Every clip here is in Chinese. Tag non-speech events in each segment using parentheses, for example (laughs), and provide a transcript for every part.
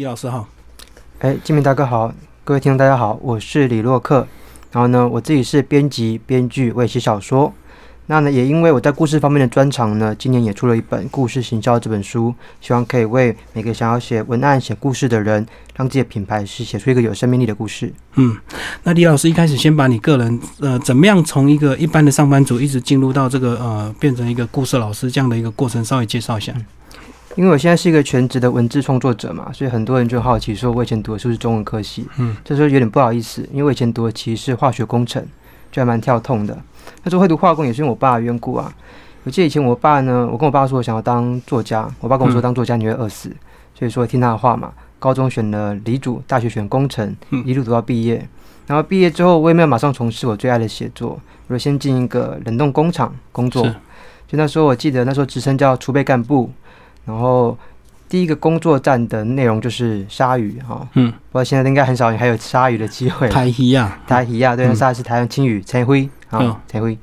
李老师好。哎，金明大哥好，各位听众大家好，我是李洛克。然后呢，我自己是编辑、编剧，我也写小说。那呢，也因为我在故事方面的专长呢，今年也出了一本《故事行销》这本书，希望可以为每个想要写文案、写故事的人，让自己的品牌是写出一个有生命力的故事。嗯，那李老师一开始先把你个人呃，怎么样从一个一般的上班族，一直进入到这个呃，变成一个故事老师这样的一个过程，稍微介绍一下。因为我现在是一个全职的文字创作者嘛，所以很多人就好奇说，我以前读的是不是中文科系？嗯，这时候有点不好意思，因为我以前读的其实是化学工程，就还蛮跳痛的。那时候会读化工也是因为我爸的缘故啊。我记得以前我爸呢，我跟我爸说我想要当作家，我爸跟我说当作家你会饿死，所以说听他的话嘛。高中选了理组，大学选工程，一路读到毕业。然后毕业之后，我也没有马上从事我最爱的写作，我先进一个冷冻工厂工作。就那时候我记得那时候职称叫储备干部。然后第一个工作站的内容就是鲨鱼哈，嗯，不过现在应该很少还有鲨鱼的机会。台鱼啊，台鱼啊，对，那鲨鱼是台湾青鱼陈辉啊，陈辉。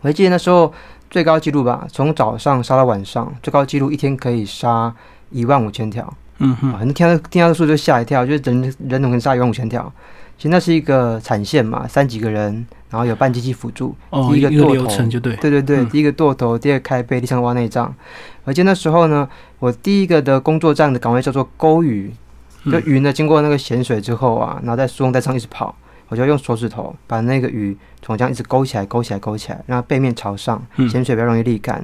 我还记得那时候最高纪录吧，从早上杀到晚上，最高纪录一天可以杀一万五千条。嗯哼，很多听到听到数就吓一跳，就是人人能杀一万五千条。其实那是一个产线嘛，三几个人，然后有半机器辅助，第一个剁头就对，对对对，第一个剁头，第二个开背，第三个挖内脏。而且那时候呢，我第一个的工作站的岗位叫做钩鱼，就鱼呢经过那个咸水之后啊，然后在输送带上一直跑，我就用手指头把那个鱼从这样一直勾起来，勾起来，勾起来，让它背面朝上，咸水比较容易沥干。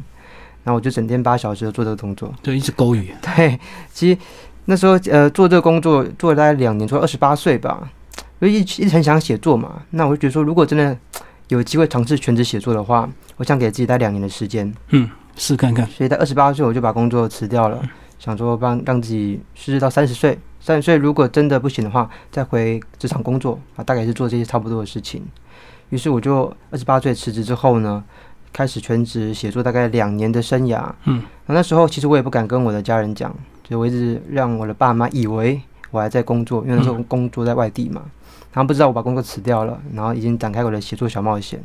然后我就整天八小时做这个动作，对一直勾鱼。对，其实那时候呃做这个工作做了大概两年，做二十八岁吧。因为一一直很想写作嘛，那我就觉得说，如果真的有机会尝试全职写作的话，我想给自己待两年的时间，嗯，试看看。所以在二十八岁我就把工作辞掉了，想说帮让自己试试到三十岁。三十岁如果真的不行的话，再回职场工作啊，大概是做这些差不多的事情。于是我就二十八岁辞职之后呢，开始全职写作，大概两年的生涯。嗯，那时候其实我也不敢跟我的家人讲，就我一直让我的爸妈以为我还在工作，因为那时候工作在外地嘛。他们不知道我把工作辞掉了，然后已经展开我的写作小冒险。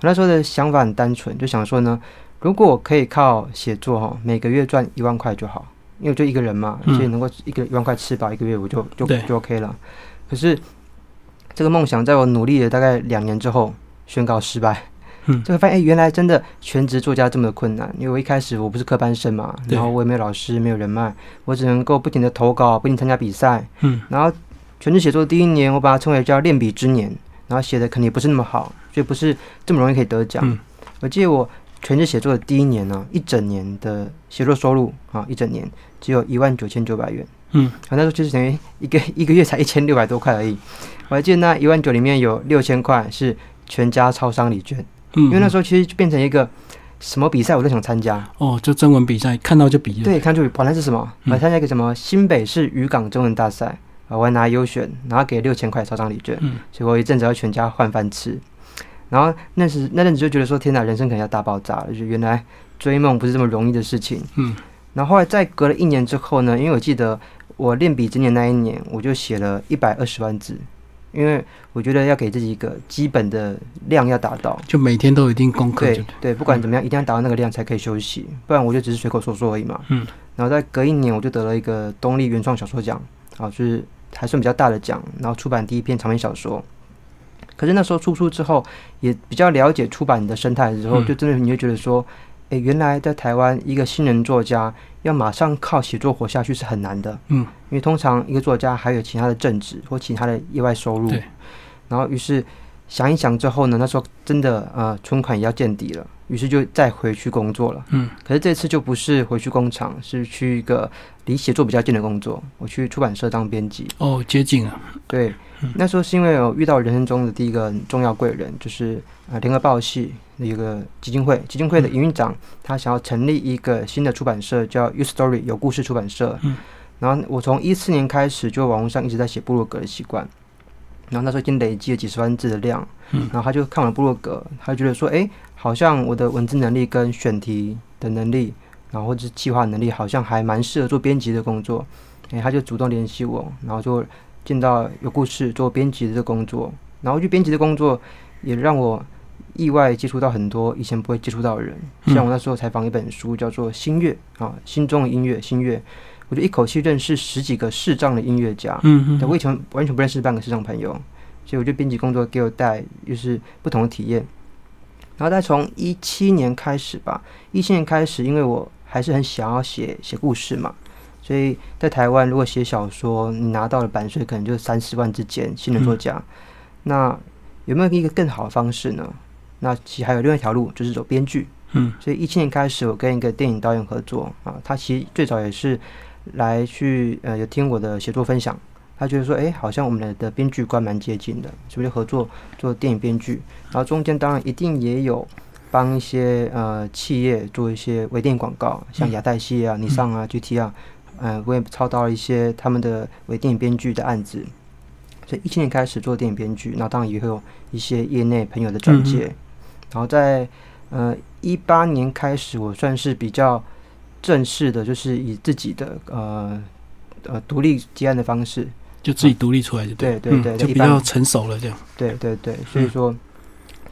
我那时候的想法很单纯，就想说呢，如果我可以靠写作哈，每个月赚一万块就好，因为就一个人嘛，所以能够一个一万块吃饱一个月，我就就就 OK 了。可是这个梦想在我努力了大概两年之后宣告失败。嗯，就会发现哎，原来真的全职作家这么的困难。因为我一开始我不是科班生嘛，然后我也没有老师，没有人脉，我只能够不停的投稿，不停参加比赛。嗯，然后。全职写作的第一年，我把它称为叫练笔之年，然后写的肯定也不是那么好，所以不是这么容易可以得奖。我记得我全职写作的第一年呢，一整年的写作收入啊，一整年只有一万九千九百元。嗯，那时候就是等于一个 (laughs) 一个月才一千六百多块而已。我还记得那一万九里面有六千块是全家超商礼券，嗯因为那时候其实就变成一个什么比赛我都想参加。哦，就征文比赛，看到就比。对，看就比。本来是什么？我参加一个什么新北市渔港征文大赛。我还拿优选，然后给六千块超商礼券，嗯结果一阵子要全家换饭吃。然后那时那阵子就觉得说，天哪，人生可能要大爆炸了，就原来追梦不是这么容易的事情。嗯。然后后来再隔了一年之后呢，因为我记得我练笔之年那一年，我就写了一百二十万字，因为我觉得要给自己一个基本的量要达到，就每天都有一定功课。对对，不管怎么样，一定要达到那个量才可以休息，不然我就只是随口说说而已嘛。嗯。然后再隔一年，我就得了一个东立原创小说奖，啊，就是。还算比较大的奖，然后出版第一篇长篇小说。可是那时候出书之后，也比较了解出版的生态之后，就真的你会觉得说，哎，原来在台湾一个新人作家要马上靠写作活下去是很难的。嗯，因为通常一个作家还有其他的正职或其他的意外收入。然后于是想一想之后呢，那时候真的呃存款也要见底了。于是就再回去工作了。嗯，可是这次就不是回去工厂，是去一个离写作比较近的工作。我去出版社当编辑。哦，接近啊。对，那时候是因为我遇到人生中的第一个重要贵人，就是啊联合报系的一个基金会，基金会的营运长，他想要成立一个新的出版社，叫 U Story 有故事出版社。嗯，然后我从一四年开始就网络上一直在写部落格的习惯，然后那时候已经累积了几十万字的量。嗯，然后他就看完部落格，他觉得说，哎。好像我的文字能力跟选题的能力，然后或者是计划能力，好像还蛮适合做编辑的工作。诶，他就主动联系我，然后就见到有故事做编辑的工作。然后就编辑的工作也让我意外接触到很多以前不会接触到的人。像我那时候采访一本书，叫做《新月》啊，心中的音乐，新月。我就一口气认识十几个视障的音乐家。嗯嗯，对我以前完全不认识半个视障朋友，所以我觉得编辑工作给我带来就是不同的体验。然后再从一七年开始吧，一七年开始，因为我还是很想要写写故事嘛，所以在台湾如果写小说，你拿到的版税可能就三四万之间，新人作家。那有没有一个更好的方式呢？那其实还有另外一条路，就是走编剧。嗯，所以一七年开始，我跟一个电影导演合作啊，他其实最早也是来去呃有听我的写作分享，他觉得说，哎，好像我们的编剧观蛮接近的，是不是合作做电影编剧？然后中间当然一定也有帮一些呃企业做一些微电影广告，像亚太系啊、尼桑啊、GT 啊，嗯，我也操刀了一些他们的微电影编剧的案子。所以一七年开始做电影编剧，那当然也会有一些业内朋友的转介，然后在呃一八年开始，我算是比较正式的，就是以自己的呃呃独立接案的方式，就自己独立出来就对对对，就比较成熟了这样。对对对，所以说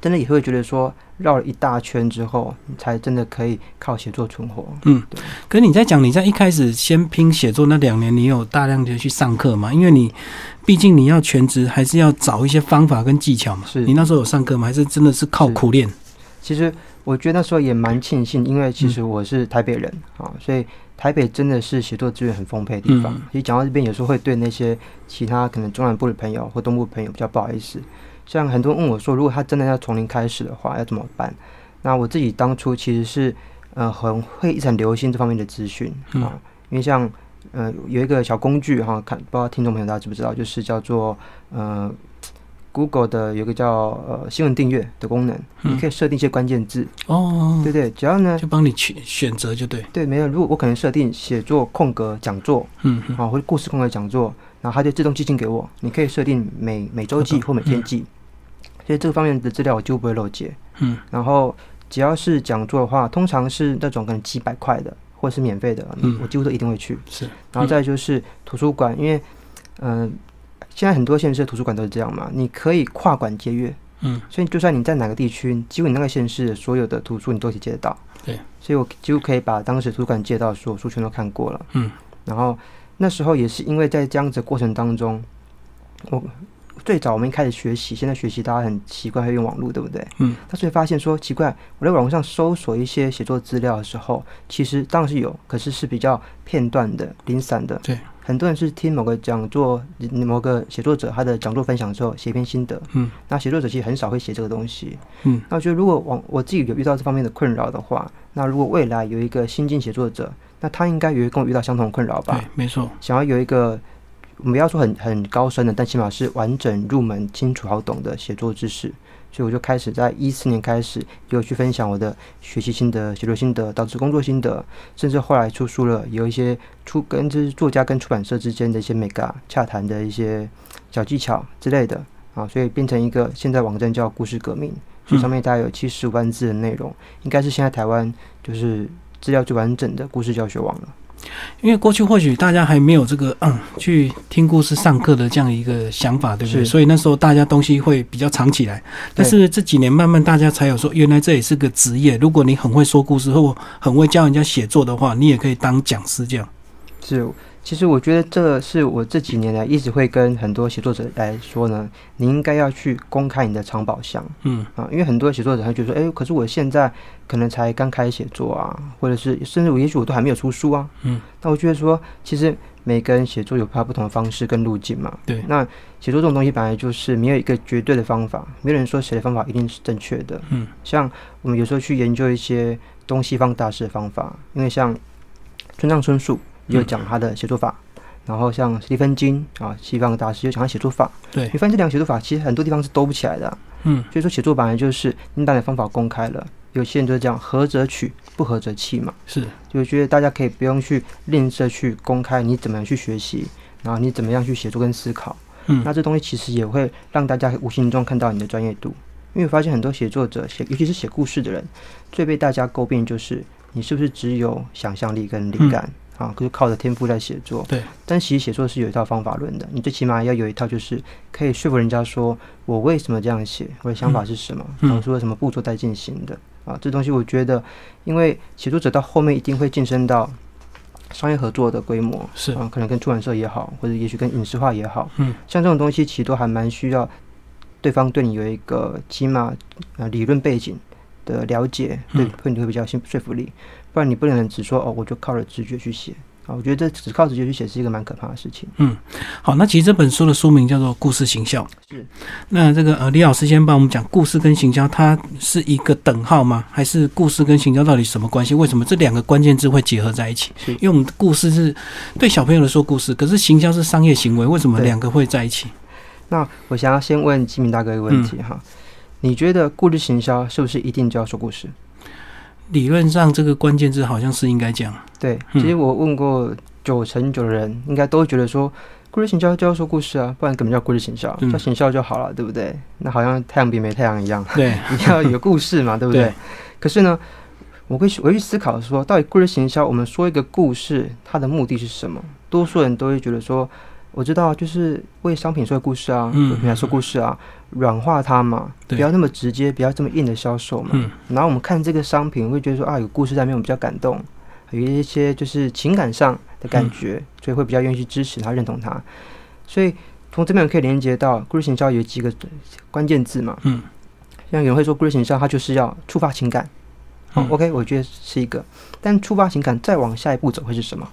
真的也会觉得说绕了一大圈之后，你才真的可以靠写作存活。嗯，可是你在讲你在一开始先拼写作那两年，你有大量的去上课嘛？因为你。毕竟你要全职，还是要找一些方法跟技巧嘛。是你那时候有上课吗？还是真的是靠苦练？其实我觉得那时候也蛮庆幸，因为其实我是台北人啊，所以台北真的是写作资源很丰沛的地方。其实讲到这边，有时候会对那些其他可能中南部的朋友或东部朋友比较不好意思。像很多人问我说，如果他真的要从零开始的话，要怎么办？那我自己当初其实是呃很会一直很留心这方面的资讯啊，因为像。呃，有一个小工具哈，看不知道听众朋友大家知不知道，就是叫做呃，Google 的有个叫呃新闻订阅的功能，你可以设定一些关键字。哦，对对，只要呢就帮你选选择就对，对，没有，如果我可能设定写作空格讲座，嗯，好，或者故事空格讲座，然后它就自动寄信给我，你可以设定每每周寄或每天寄，所以这个方面的资料我就不会漏接，嗯，然后只要是讲座的话，通常是那种可能几百块的。或者是免费的，嗯，我几乎都一定会去。是，然后再就是图书馆，因为，嗯，现在很多县市的图书馆都是这样嘛，你可以跨馆借阅，嗯，所以就算你在哪个地区，几乎你那个县市所有的图书你都可以借得到。对，所以我几乎可以把当时图书馆借到的所有书全都看过了。嗯，然后那时候也是因为在这样子过程当中，我。最早我们一开始学习，现在学习大家很奇怪会用网络，对不对？嗯。他所以发现说奇怪，我在网络上搜索一些写作资料的时候，其实当然是有，可是是比较片段的、零散的。对。很多人是听某个讲座、某个写作者他的讲座分享之后写一篇心得。嗯。那写作者其实很少会写这个东西。嗯。那我觉得如果我我自己有遇到这方面的困扰的话，那如果未来有一个新进写作者，那他应该也会跟我遇到相同的困扰吧？对，没错。想要有一个。我们不要说很很高深的，但起码是完整入门、清楚好懂的写作知识。所以我就开始在一四年开始，有去分享我的学习心得、写作心得、导致工作心得，甚至后来出书了，有一些出跟就是作家跟出版社之间的一些美嘎洽谈的一些小技巧之类的啊，所以变成一个现在网站叫故事革命，所以上面大概有七十五万字的内容，应该是现在台湾就是资料最完整的故事教学网了。因为过去或许大家还没有这个嗯去听故事上课的这样一个想法，对不对？所以那时候大家东西会比较藏起来。但是这几年慢慢大家才有说，原来这也是个职业。如果你很会说故事或很会教人家写作的话，你也可以当讲师这样。是。其实我觉得这是我这几年来一直会跟很多写作者来说呢，你应该要去公开你的藏宝箱，嗯。啊，因为很多写作者他觉得说，哎，可是我现在可能才刚开始写作啊，或者是甚至我也许我都还没有出书啊，嗯，那我觉得说，其实每个人写作有他不同的方式跟路径嘛，对，那写作这种东西本来就是没有一个绝对的方法，没有人说写的方法一定是正确的，嗯，像我们有时候去研究一些东西方大师的方法，因为像村上春树。有讲他的写作法，然后像斯蒂芬金啊，西方大师又讲他写作法。对，你发现这两个写作法其实很多地方是兜不起来的。嗯，所以说写作本来就是你把你的方法公开了，有些人就是讲合则取，不合则弃嘛。是，就觉得大家可以不用去吝啬去公开你怎么样去学习，然后你怎么样去写作跟思考。嗯，那这东西其实也会让大家无形中看到你的专业度，因为发现很多写作者写，尤其是写故事的人，最被大家诟病就是你是不是只有想象力跟灵感。啊，就是靠着天赋在写作。对，但其实写作是有一套方法论的，你最起码要有一套，就是可以说服人家说我为什么这样写，我的想法是什么，然后说什么步骤在进行的。啊，这东西我觉得，因为写作者到后面一定会晋升到商业合作的规模，是啊，可能跟出版社也好，或者也许跟影视化也好，嗯，像这种东西其实都还蛮需要对方对你有一个起码呃理论背景的了解，对，嗯。会你会比较有说服力，不然你不能只说哦，我就靠着直觉去写啊，我觉得这只靠直觉去写是一个蛮可怕的事情。嗯好，那其实这本书的书名叫做《故事行销》。是，那这个呃，李老师先帮我们讲，故事跟行销它是一个等号吗？还是故事跟行销到底什么关系？为什么这两个关键字会结合在一起？是因为我们的故事是对小朋友来说故事，可是行销是商业行为，为什么两个会在一起？那我想要先问基明大哥一个问题哈，你觉得故事行销是不是一定就要说故事？理论上，这个关键字好像是应该讲，对，嗯。其实我问过九成九的人，应该都觉得说，故事行销就要说故事啊，不然根本叫故事行销，嗯。叫行销就好了，对不对？那好像太阳比没太阳一样，对，(laughs) 一定要有故事嘛，对不对？对。可是呢，我会我会去思考说，到底故事行销，我们说一个故事，它的目的是什么？多数人都会觉得说，我知道就是为商品说故事啊，嗯。为品牌说故事啊，软化它嘛，不要那么直接，不要这么硬的销售嘛。嗯。然后我们看这个商品，会觉得说啊，有故事在里面，我们比较感动，有一些就是情感上的感觉，所以会比较愿意去支持它、认同它。所以从这边可以连接到故事行销有几个关键字嘛，嗯。像有人会说故事行销，它就是要触发情感。好、嗯。o k 我觉得是一个，但触发情感再往下一步走会是什么？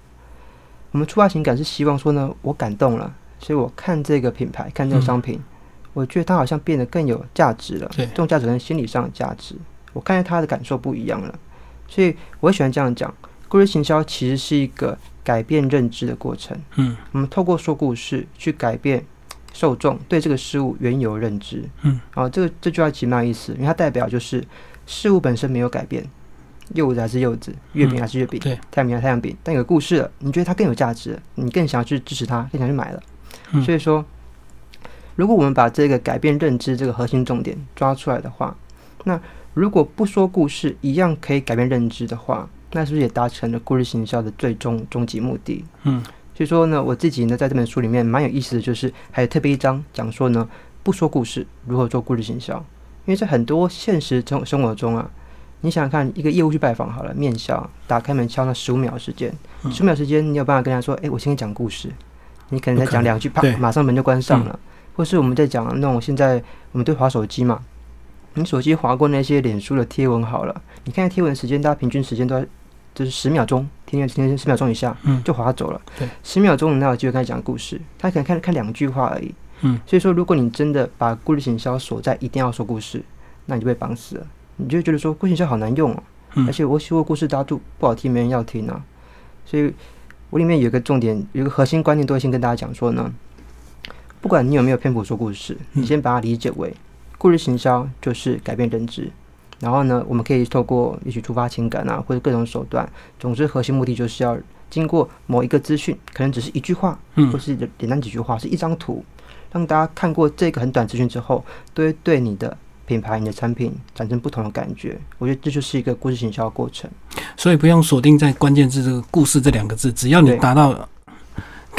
我们触发情感是希望说呢，我感动了，所以我看这个品牌，看这个商品，我觉得他好像变得更有价值了。对这种价值跟心理上的价值，我看见他的感受不一样了，所以我会喜欢这样讲，故事行销其实是一个改变认知的过程。嗯我们透过说故事去改变受众对这个事物原有认知。嗯，啊，这个这句话其实蛮有意思，因为它代表就是事物本身没有改变，柚子还是柚子，月饼还是月饼，嗯对，太阳饼还是太阳饼，但有个故事了，你觉得它更有价值了，你更想要去支持它，更想去买了。嗯所以说，如果我们把这个改变认知这个核心重点抓出来的话，那如果不说故事一样可以改变认知的话，那是不是也达成了故事行销的最终终极目的？嗯所以说呢，我自己呢在这本书里面蛮有意思的，就是还有特别一章讲说呢，不说故事如何做故事行销。因为在很多现实生生活中啊，你想想看，一个业务去拜访好了，面销打开门敲那十五秒时间，嗯十五秒时间你有办法跟他说，哎、我先讲故事，你可能再讲两句，啪，马上门就关上了。或是我们在讲那种现在我们对滑手机嘛，你手机划过那些脸书的贴文好了，你看贴文时间，大家平均时间都在就是十秒钟，天天天天十秒钟以下，嗯就划走了。对，十秒钟你哪有机会跟他讲故事？他可能看看两句话而已。嗯，所以说，如果你真的把故事行销锁在一定要说故事，那你就被绑死了。你就觉得说故事行销好难用哦，嗯而且我写过故事，大家都不好听，没人要听啊。所以我里面有一个重点，有一个核心观念，都会先跟大家讲说呢，不管你有没有篇幅说故事，嗯你先把它理解为故事行销就是改变认知。然后呢，我们可以透过也许触发情感啊，或者各种手段，总之核心目的就是要经过某一个资讯，可能只是一句话，嗯或是简单几句话，是一张图，让大家看过这个很短资讯之后，都会对你的品牌、你的产品产生不同的感觉。我觉得这就是一个故事行销的过程。所以不用锁定在关键字这个“故事”这两个字，只要你达到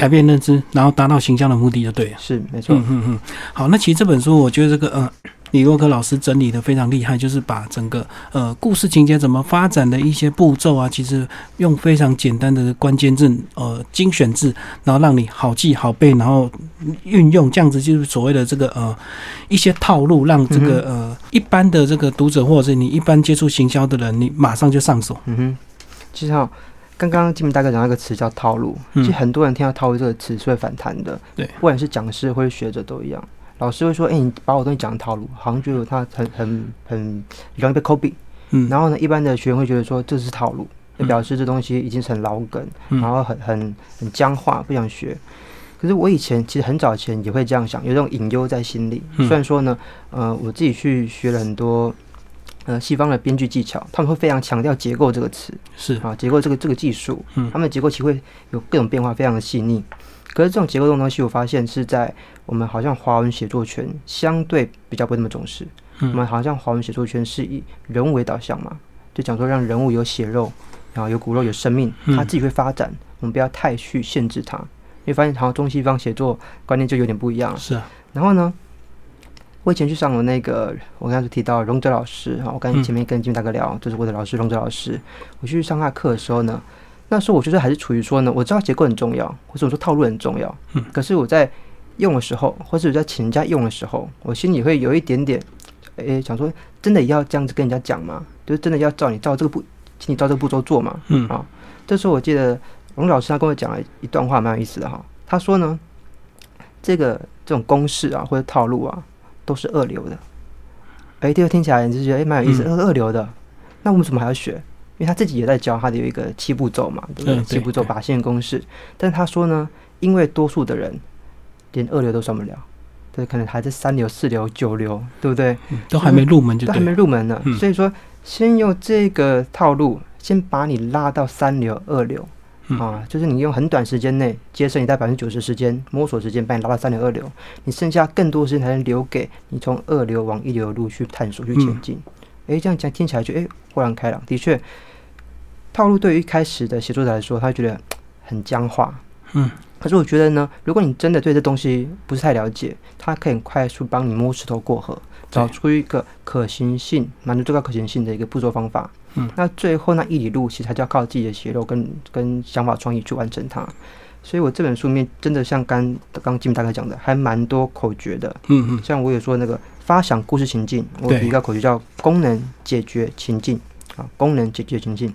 改变认知，然后达到形象的目的就对了。是没错，嗯嗯嗯，好，那其实这本书我觉得这个呃，李洛克老师整理的非常厉害，就是把整个呃故事情节怎么发展的一些步骤啊，其实用非常简单的关键字呃精选字，然后让你好记好背，然后运用这样子就是所谓的这个呃一些套路，让这个、呃一般的这个读者或者是你一般接触行销的人，你马上就上手。嗯哼，其实哈、刚刚金明大哥讲到一个词叫套路，嗯其实很多人听到套路这个词是会反弹的，对不管是讲师或者学者都一样。老师会说：“哎、你把我东西讲套路，好像觉得他很很很容易被 copy。”嗯，然后呢，一般的学员会觉得说这是套路，就嗯表示这东西已经是很老梗，嗯然后很很很僵化，不想学。可是我以前其实很早前也会这样想，有这种隐忧在心里。嗯虽然说呢，呃，我自己去学了很多呃西方的编剧技巧，他们会非常强调结构这个词是啊，结构这个这个技术，嗯他们的结构其实会有各种变化，非常的细腻。可是这种结构这种东西，我发现是在我们好像华文写作圈相对比较不会那么重视。我们嗯好像华文写作圈是以人物为导向嘛，就讲说让人物有血肉，然后有骨肉有生命，嗯他自己会发展，我们不要太去限制他。你会发现好像中西方写作观念就有点不一样了。是啊，然后呢，我以前去上了那个，我刚才提到荣哲老师哈，我刚前面跟金大哥聊，就是我的老师荣哲老师。我去上他课的时候呢，那时候我觉得还是处于说呢，我知道结构很重要，或者我说套路很重要，嗯，可是我在用的时候，或者我在请人家用的时候，我心里会有一点点，诶，想说真的要这样子跟人家讲吗？就是真的要照你照这个步，请你照这个步骤做嘛？嗯啊，这时候我记得荣老师他跟我讲了一段话，蛮有意思的哈。他说呢，这个这种公式啊或者套路啊都是二流的。哎，第二听起来你就觉得哎蛮有意思，嗯二二流的，那我们怎么还要学？因为他自己也在教他的有一个七步骤嘛，对不对？嗯七步骤靶线公式，但是他说呢，因为多数的人连二流都算不了，对，可能还在三流、四流、九流，对不对？嗯都还没入门就都还没，入门呢，嗯所以说先用这个套路，先把你拉到三流、二流。嗯啊，就是你用很短时间内节省你大概百分之九十时间摸索时间，把你拉到三流、二流，你剩下更多时间才能留给你从二流往一流的路去探索、去前嗯进。诶，这样讲听起来就诶豁然开朗。的确，套路对于一开始的写作者来说，他觉得很僵化。嗯，可是我觉得呢，如果你真的对这东西不是太了解，它可以很快速帮你摸石头过河，找出一个可行性、满足最高可行性的一个步骤方法。嗯，那最后那一里路，其实还是要靠自己的血肉跟跟想法创意去完成它。所以我这本书里面真的像刚刚金大哥讲的，还蛮多口诀的。嗯嗯像我有说那个发想故事情境，我对有一个口诀叫功能解决情境啊，功能解决情境，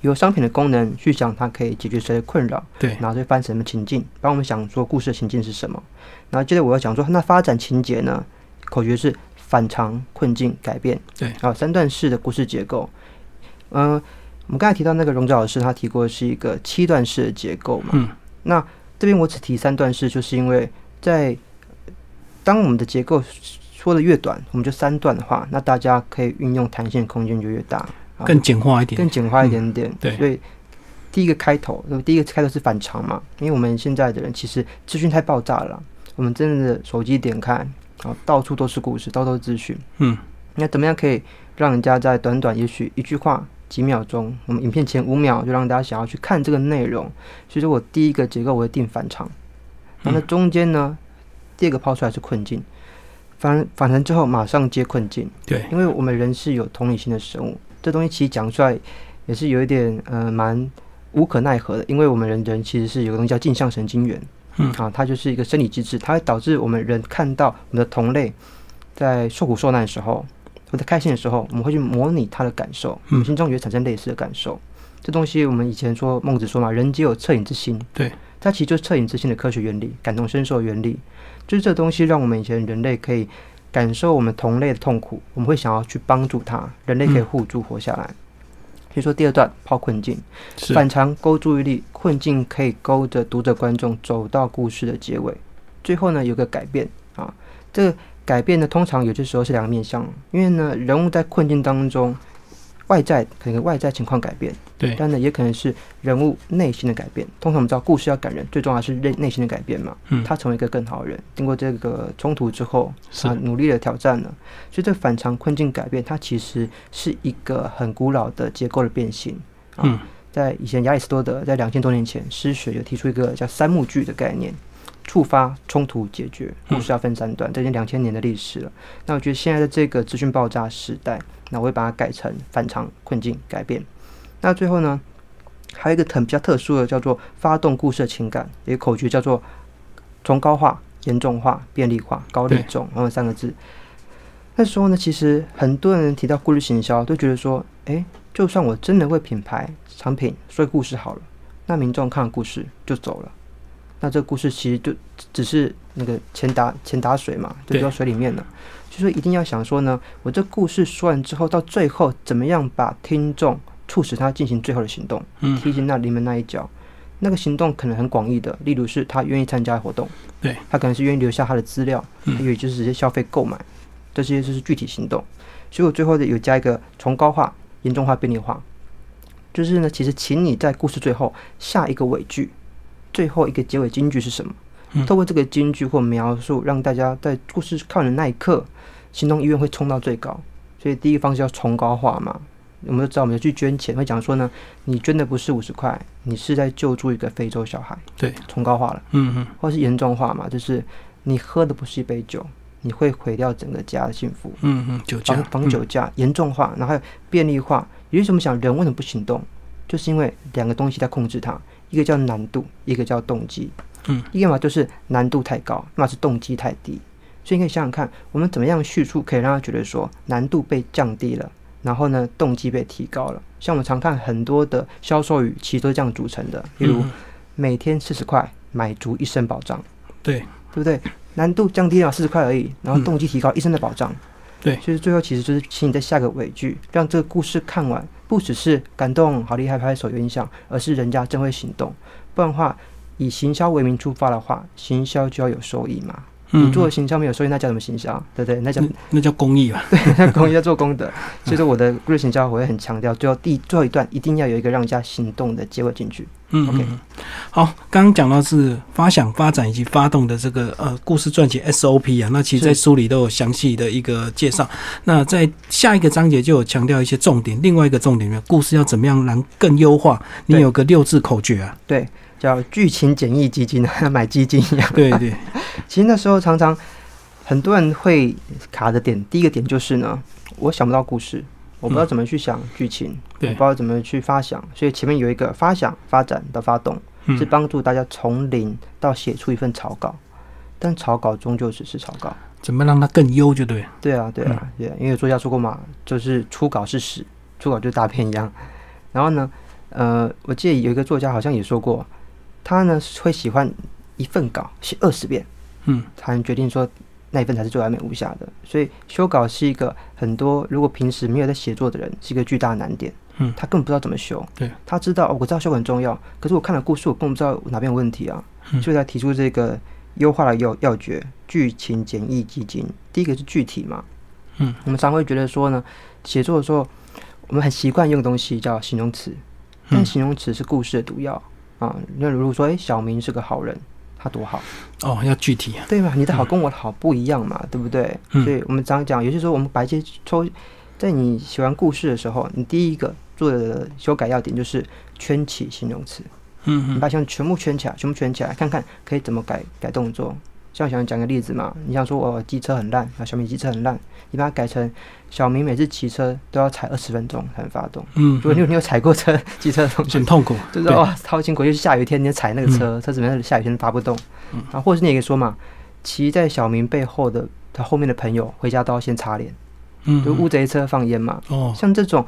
有商品的功能去想它可以解决谁的困扰，对，然后就翻成什么情境，帮我们想说故事的情境是什么。然后接着我要讲说，那发展情节呢？口诀是反常、困境、改变。对啊，三段式的故事结构。嗯、我们刚才提到那个荣哲老师，他提过是一个七段式的结构嘛。嗯。那这边我只提三段式，就是因为在当我们的结构说的越短，我们就三段的话，那大家可以运用弹性空间就越大。啊更简化一点，更简化一点点。对所以第一个开头，那么第一个开头是反常嘛，因为我们现在的人其实资讯太爆炸了，我们真的手机点开，啊，到处都是故事，到处都是资讯。嗯，那怎么样可以让人家在短短也许一句话？几秒钟，我们影片前五秒就让大家想要去看这个内容。所以说我第一个结构我会定反常，然后那中间呢，第二个抛出来是困境，反反常之后马上接困境。对，因为我们人是有同理心的生物，这东西其实讲出来也是有一点呃蛮无可奈何的，因为我们人人其实是有个东西叫镜像神经元，嗯。啊，它就是一个生理机制，它会导致我们人看到我们的同类在受苦受难的时候，或者开心的时候，我们会去模拟他的感受，我们心中也会产生类似的感受。这东西我们以前说孟子说嘛，人皆有恻隐之心，对，它其实就是恻隐之心的科学原理，感同身受的原理，就是这东西让我们以前人类可以感受我们同类的痛苦，我们会想要去帮助他，人类可以互助活下来。所以说第二段抛困境，是。反常勾注意力，困境可以勾着读者观众走到故事的结尾。最后呢，有个改变啊，这个改变呢，通常有些时候是两个面向，因为呢，人物在困境当中，外在可能外在情况改变，对，但呢，也可能是人物内心的改变。通常我们知道，故事要感人，最重要的是内内心的改变嘛。嗯他成为一个更好的人，经过这个冲突之后，是他努力的挑战了，所以这反常困境改变，它其实是一个很古老的结构的变形。啊嗯，在以前亚里士多德在两千多年前，诗学有提出一个叫三幕剧的概念。触发冲突解决，故事要分三段，这已经两千年的历史了。那我觉得现在的这个资讯爆炸时代，那我会把它改成反常困境改变。那最后呢，还有一个很比较特殊的，叫做发动故事的情感，有一个口诀叫做崇高化、严重化、便利化、高利重，然后三个字。那时候呢，其实很多人提到故事行销，都觉得说，诶，就算我真的为品牌产品说故事好了，那民众看了故事就走了，那这个故事其实就只是那个钱打钱打水嘛，就对丢到水里面了。所以说一定要想说呢，我这故事说完之后，到最后怎么样把听众促使他进行最后的行动，嗯踢进那临门那一脚。那个行动可能很广义的，例如是他愿意参加活动，对他可能是愿意留下他的资料，嗯也就是直接消费购买，这些就是具体行动。所以我最后的有加一个崇高化、严重化、便利化，就是呢，其实请你在故事最后下一个尾句，最后一个结尾金句是什么？嗯透过这个金句或描述，让大家在故事看完的那一刻，行动意愿会冲到最高。所以第一个方式要崇高化嘛。我们都知道，我们要去捐钱，会讲说呢，你捐的不是五十块，你是在救助一个非洲小孩。对，崇高化了，嗯嗯，或是严重化嘛，就是你喝的不是一杯酒，你会毁掉整个家的幸福。嗯嗯，酒驾防，防酒驾严重化，然后便利化。也就是我们想，人为什么不行动？就是因为两个东西在控制它，一个叫难度，一个叫动机。嗯，一个嘛就是难度太高，要么是动机太低。所以你可以想想看，我们怎么样叙述可以让他觉得说难度被降低了，然后呢动机被提高了。像我们常看很多的销售语，其实都是这样组成的，例如每天四十块买足一生保障，对对不对？难度降低了四十块而已，然后动机提高一生的保障。对，就是最后其实就是请你在下个尾句，让这个故事看完，不只是感动、好厉害、拍手有印象，而是人家真会行动。不然的话，以行销为名出发的话，行销就要有收益嘛。你做行销没有收益，那叫什么行销？对不对？那叫那叫公益吧？(laughs) 对，那公益要做功德。所以说，我的故事行销我会很强调，最后第最后一段一定要有一个让人家行动的结尾进去。嗯，OK。好，刚刚讲到是发想、发展以及发动的这个呃故事撰写 SOP 啊，那其实在书里都有详细的一个介绍。那在下一个章节就有强调一些重点，另外一个重点呢，故事要怎么样能更优化？你有个六字口诀啊？对。叫剧情简易基金啊，(laughs) 买基金一样。对对，(laughs) 其实那时候常常很多人会卡的点，第一个点就是呢，我想不到故事，我不知道怎么去想剧情，我不知道怎么去发想，所以前面有一个发想、发展的发动，是帮助大家从零到写出一份草稿，但草稿终究只是草稿，怎么让它更优就对。对啊，对啊，对，因为作家说过嘛，就是初稿是屎，初稿就是大片一样。然后呢，呃，我记得有一个作家好像也说过。他呢会喜欢一份稿写二十遍，嗯，才能决定说那一份才是最完美无瑕的。所以修稿是一个很多如果平时没有在写作的人是一个巨大的难点，嗯，他根本不知道怎么修。对，他知道我知道修很重要，可是我看了故事我根本不知道哪边有问题啊，所以才提出这个优化的要要诀：剧情简易基金。第一个是具体嘛，嗯，我们常会觉得说呢，写作的时候我们很习惯用东西叫形容词，但形容词是故事的毒药。啊，那如果说，哎，小明是个好人，他多好哦，要具体，啊对吧？你的好跟我的好不一样嘛，对不对？所以我们常讲，有些时候我们把一些抽，在你写完故事的时候，你第一个做的修改要点就是圈起形容词，嗯嗯，你把形容全部圈起来，全部圈起来，看看可以怎么改改动作。像想讲个例子嘛，你想说我机车很烂啊，小明机车很烂，你把它改成小明每次骑车都要踩二十分钟才能发动。嗯，如果你有你有踩过车 (laughs) 机车的同学，很痛苦，就是哇超辛苦，就是下雨天你踩那个车，车子面下雨天发不动。嗯，啊，或者是你也可以说嘛，骑在小明背后的他后面的朋友回家都要先擦脸。嗯，就乌贼车放烟嘛。哦，像这种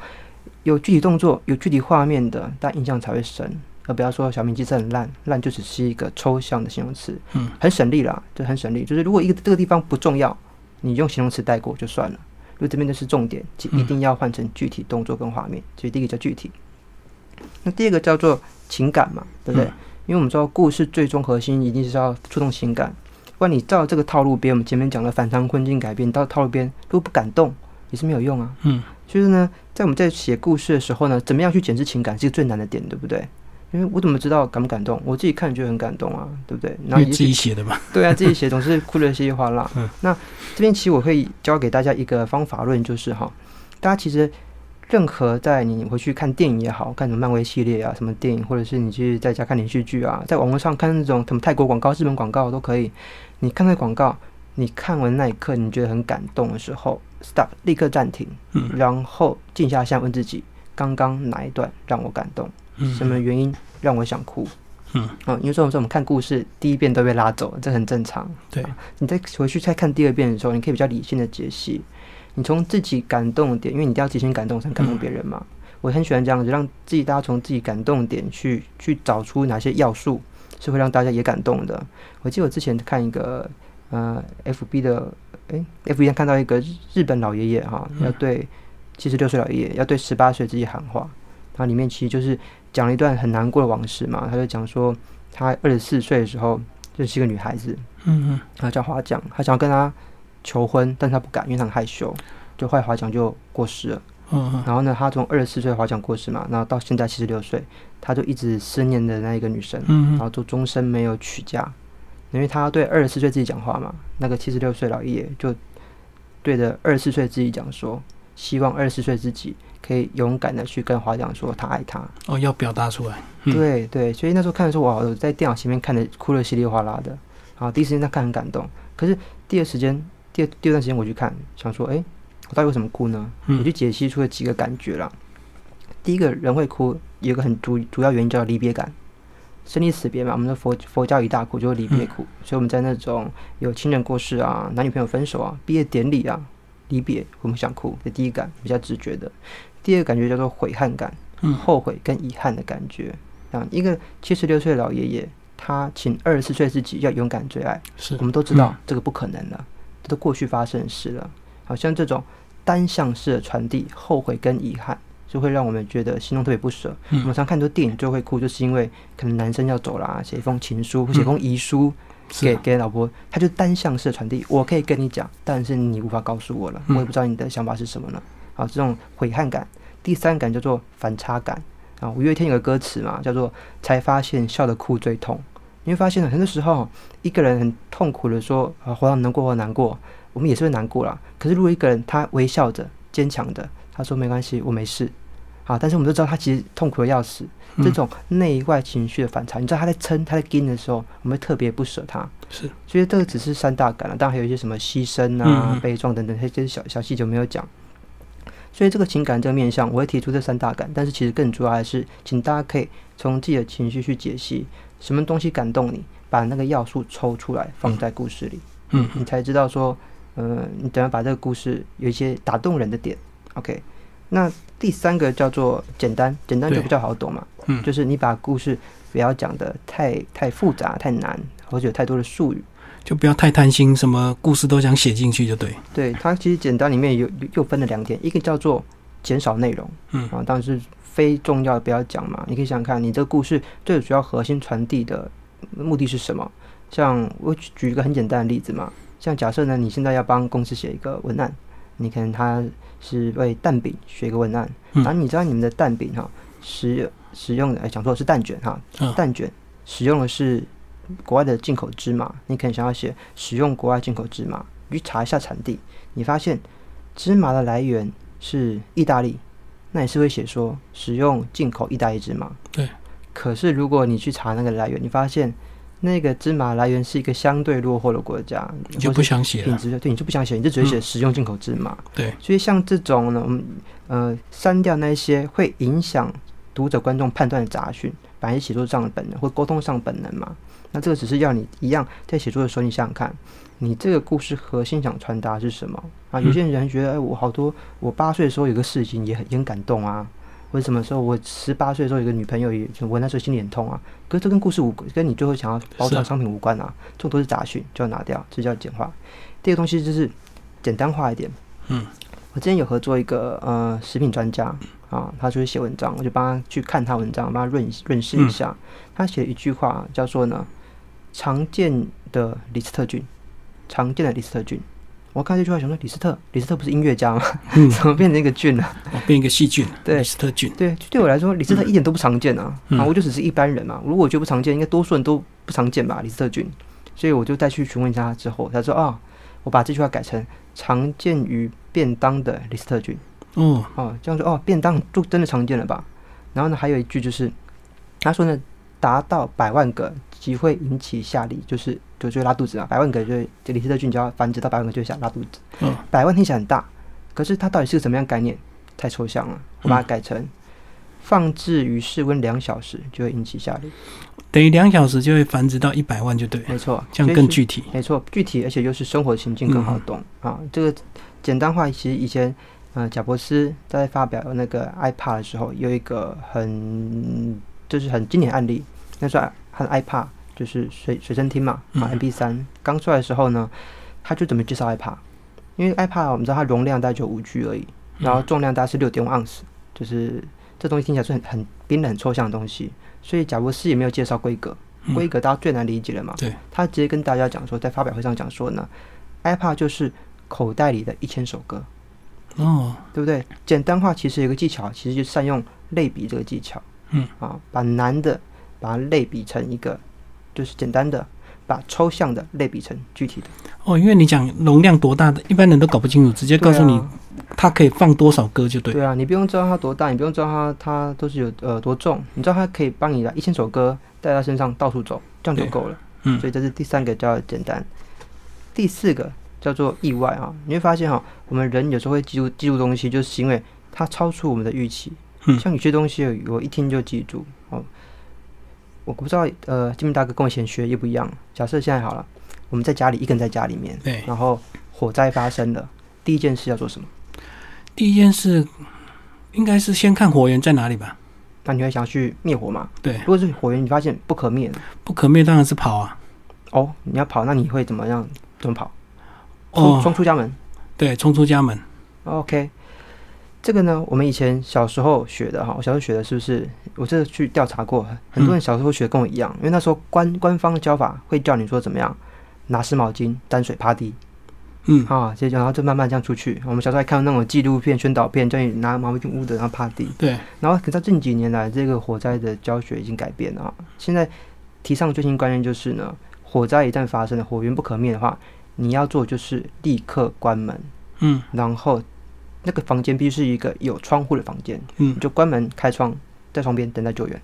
有具体动作、有具体画面的，大家印象才会深。而不要说小明机车很烂，烂就只是一个抽象的形容词，嗯，很省力啦，就很省力。就是如果一个这个地方不重要，你用形容词带过就算了。如果这边就是重点，就一定要换成具体动作跟画面。所以第一个叫具体，那第二个叫做情感嘛，对不对？因为我们知道故事最终核心一定是要触动情感，不然你照这个套路边，我们前面讲的反常困境改变到套路边，如果不感动也是没有用啊。嗯，就是呢，在我们在写故事的时候呢，怎么样去检视情感是一个最难的点，对不对？因为我怎么知道感不感动？我自己看就很感动啊，对不对？然后自己写的嘛。对啊，自己写总是哭得稀里哗啦。(laughs) 嗯那这边其实我会教给大家一个方法论，就是哈，大家其实任何在你回去看电影也好看什么漫威系列啊，什么电影，或者是你去在家看连续剧啊，在网络上看那种什么泰国广告、日本广告都可以。你看那广告，你看完那一刻你觉得很感动的时候，stop，立刻暂停，然后静下心问自己，刚刚哪一段让我感动？什么原因让我想哭？嗯，啊，因为说我们说我们看故事第一遍都被拉走，这很正常。对，你再回去再看第二遍的时候，你可以比较理性的解析。你从自己感动点，因为你一定要自己先感动，才能感动别人嘛。我很喜欢这样子，让自己大家从自己感动点去去找出哪些要素是会让大家也感动的。我记得我之前看一个呃，FB 的，哎，FB 上看到一个日本老爷爷哈，要对七十六岁老爷爷要对十八岁自己喊话，它里面其实就是。讲了一段很难过的往事嘛，他就讲说，他二十四岁的时候就是一个女孩子，嗯嗯，他叫华奖，他想要跟他求婚，但是他不敢，因为他很害羞，就后来华奖就过世了，嗯嗯，然后呢，他从二十四岁华奖过世嘛，然后到现在七十六岁，他就一直思念的那一个女生，嗯然后就终身没有娶嫁，因为他对二十四岁自己讲话嘛，那个七十六岁老爷爷就对着二十四岁自己讲说，希望二十四岁自己。可以勇敢的去跟华奖说他爱他哦，要表达出来。对对，所以那时候看的时候，我在电脑前面看的哭的稀里哗啦的。然后第一时间他看很感动，可是第二时间，第二第二段时间我去看，想说，哎，我到底为什么哭呢？我就解析出了几个感觉了。第一个人会哭，有一个很主主要原因叫离别感，生离死别嘛。我们的佛佛教一大哭就是离别哭，所以我们在那种有亲人过世啊、男女朋友分手啊、毕业典礼啊、离别，我们想哭。这第一感比较直觉的，第二个感觉叫做悔恨感，嗯后悔跟遗憾的感觉。啊，一个七十六岁的老爷爷，他请二十四岁自己要勇敢追爱，是我们都知道这个不可能了，这都过去发生的事了。好像这种单向式的传递，后悔跟遗憾，就会让我们觉得心中特别不舍。嗯我们常看很多电影就会哭，就是因为可能男生要走啦，写一封情书或写一封遗书给是给老婆，他就单向式的传递。我可以跟你讲，但是你无法告诉我了，我嗯也不知道你的想法是什么呢。啊，这种悔恨感。第三感叫做反差感。啊，五月天有个歌词嘛，叫做“才发现笑得哭最痛”。你会发现，很多时候一个人很痛苦的说啊，活到难过或难过，我们也是会难过啦。可是如果一个人他微笑着、坚强的，他说没关系，我没事。好，但是我们都知道他其实痛苦的要死。嗯这种内外情绪的反差，你知道他在撑、他在跟的时候，我们会特别不舍他。是，所以这个只是三大感了，当然还有一些什么牺牲啊、嗯嗯悲壮等等，这些小小细节没有讲。所以这个情感这个面向，我会提出这三大感，但是其实更主要还是，请大家可以从自己的情绪去解析，什么东西感动你，把那个要素抽出来放在故事里，嗯你才知道说，呃，你等下把这个故事有一些打动人的点。OK，那第三个叫做简单，简单就比较好懂嘛，嗯就是你把故事不要讲的太太复杂、太难，或者有太多的术语。就不要太贪心，什么故事都想写进去就对。对它其实简单里面有有又分了两点，一个叫做减少内容，嗯啊，当然是非重要的不要讲嘛。你可以想想看，你这个故事最主要核心传递的目的是什么？像我举举一个很简单的例子嘛，像假设呢，你现在要帮公司写一个文案，你可能他是为蛋饼写一个文案，嗯然后你知道你们的蛋饼哈使使用的，哎，讲错是蛋卷哈，嗯蛋卷使用的是国外的进口芝麻，你可能想要写使用国外进口芝麻，你去查一下产地，你发现芝麻的来源是意大利，那你是会写说使用进口意大利芝麻。对。可是如果你去查那个来源，你发现那个芝麻来源是一个相对落后的国家，你就不想写。品质对，你就不想写，你就只会写使用进口芝麻。对，所以像这种呢，我们呃删掉那些会影响读者观众判断的杂讯，本来是写作上的本能或沟通上本能嘛。那这个只是要你一样在写作的时候，你想想看，你这个故事核心想传达是什么啊？有些人觉得，哎，我好多，我八岁的时候有个事情也很也很感动啊，或者什么时候我十八岁的时候有个女朋友也，我那时候心里很痛啊。可是这跟故事无，跟你最后想要包装商品无关啊，这种都是杂讯，就要拿掉，这叫简化。第二个东西就是简单化一点。嗯，我之前有合作一个呃食品专家啊，他就是写文章，我就帮他去看他文章，帮他润润饰一下。他写了一句话叫做呢，常见的李斯特菌，常见的李斯特菌。我看这句话想说，李斯特，李斯特不是音乐家吗？嗯，(laughs) 怎么变成一个菌了？哦，变一个细菌，对李斯特菌。对，就对我来说，李斯特一点都不常见啊！嗯啊，我就只是一般人嘛。如果我觉得不常见，应该多数人都不常见吧？李斯特菌，所以我就再去询问一下他之后，他说啊，我把这句话改成常见于便当的李斯特菌。哦，哦，这样说哦，便当就真的常见了吧？然后呢，还有一句就是，他说呢，达到百万个即会引起下痢，就是就就会拉肚子啊，百万个就会这李斯特菌只要繁殖到百万个就会下拉肚子。嗯，百万听起来很大，可是它到底是个什么样概念？太抽象了，我把它改成放置于室温两小时就会引起下痢。等于两小时就会繁殖到一百万，就对，没错，这样更具体。没错，具体而且又是生活情境更好懂、啊。这个简单化，其实以前呃，贾伯斯在发表那个 iPad 的时候，有一个很就是很经典案例，那时候和 iPad 就是随随身听嘛，啊嗯 MP 三。刚出来的时候呢，他就准备介绍 iPad，因为 iPad 我们知道它容量大概就五 G 而已，然后重量大概是六点五盎司，就是这东西听起来是很很冰冷很抽象的东西，所以贾博士也没有介绍规格，嗯。规格大家最难理解了嘛。对，他直接跟大家讲说，在发表会上讲说呢，iPad 就是口袋里的一千首歌，哦，对不对？简单化其实有一个技巧，其实就是善用类比这个技巧。嗯，啊，把难的把它类比成一个就是简单的，把抽象的类比成具体的。哦，因为你讲容量多大的，一般人都搞不清楚，直接告诉你它可以放多少歌就对。对啊，你不用知道它多大，你不用知道它它都是有呃多重，你知道它可以帮你来一千首歌带在身上到处走，这样就够了。嗯所以这是第三个叫简单，第四个叫做意外啊。你会发现哈、我们人有时候会记住记住东西，就是因为它超出我们的预期，嗯像有些东西我一听就记住哦。我不知道，呃，金明大哥跟我以前学业不一样。假设现在好了，我们在家里一个人在家里面，对，然后火灾发生了，第一件事要做什么？第一件事应该是先看火源在哪里吧？那你会想去灭火吗？对如，果是火源，你发现不可灭，不可灭当然是跑啊。哦，你要跑，那你会怎么样？怎么跑？冲哦，冲出家门。对，冲出家门。OK，这个呢，我们以前小时候学的哈，我小时候学的是不是？我这去调查过，很多人小时候学跟我一样，因为那时候官官方的教法会叫你说怎么样，拿湿毛巾沾水趴地嗯，啊，这然后就慢慢这样出去。我们小时候还看那种纪录片、宣导片，叫你拿毛巾捂着然后趴地。对，然后可是到近几年来，这个火灾的教学已经改变了啊。现在提倡最新观念就是呢，火灾一旦发生了，火源不可灭的话，你要做就是立刻关门，嗯然后那个房间必须是一个有窗户的房间，嗯你就关门开窗，在窗边等待救援。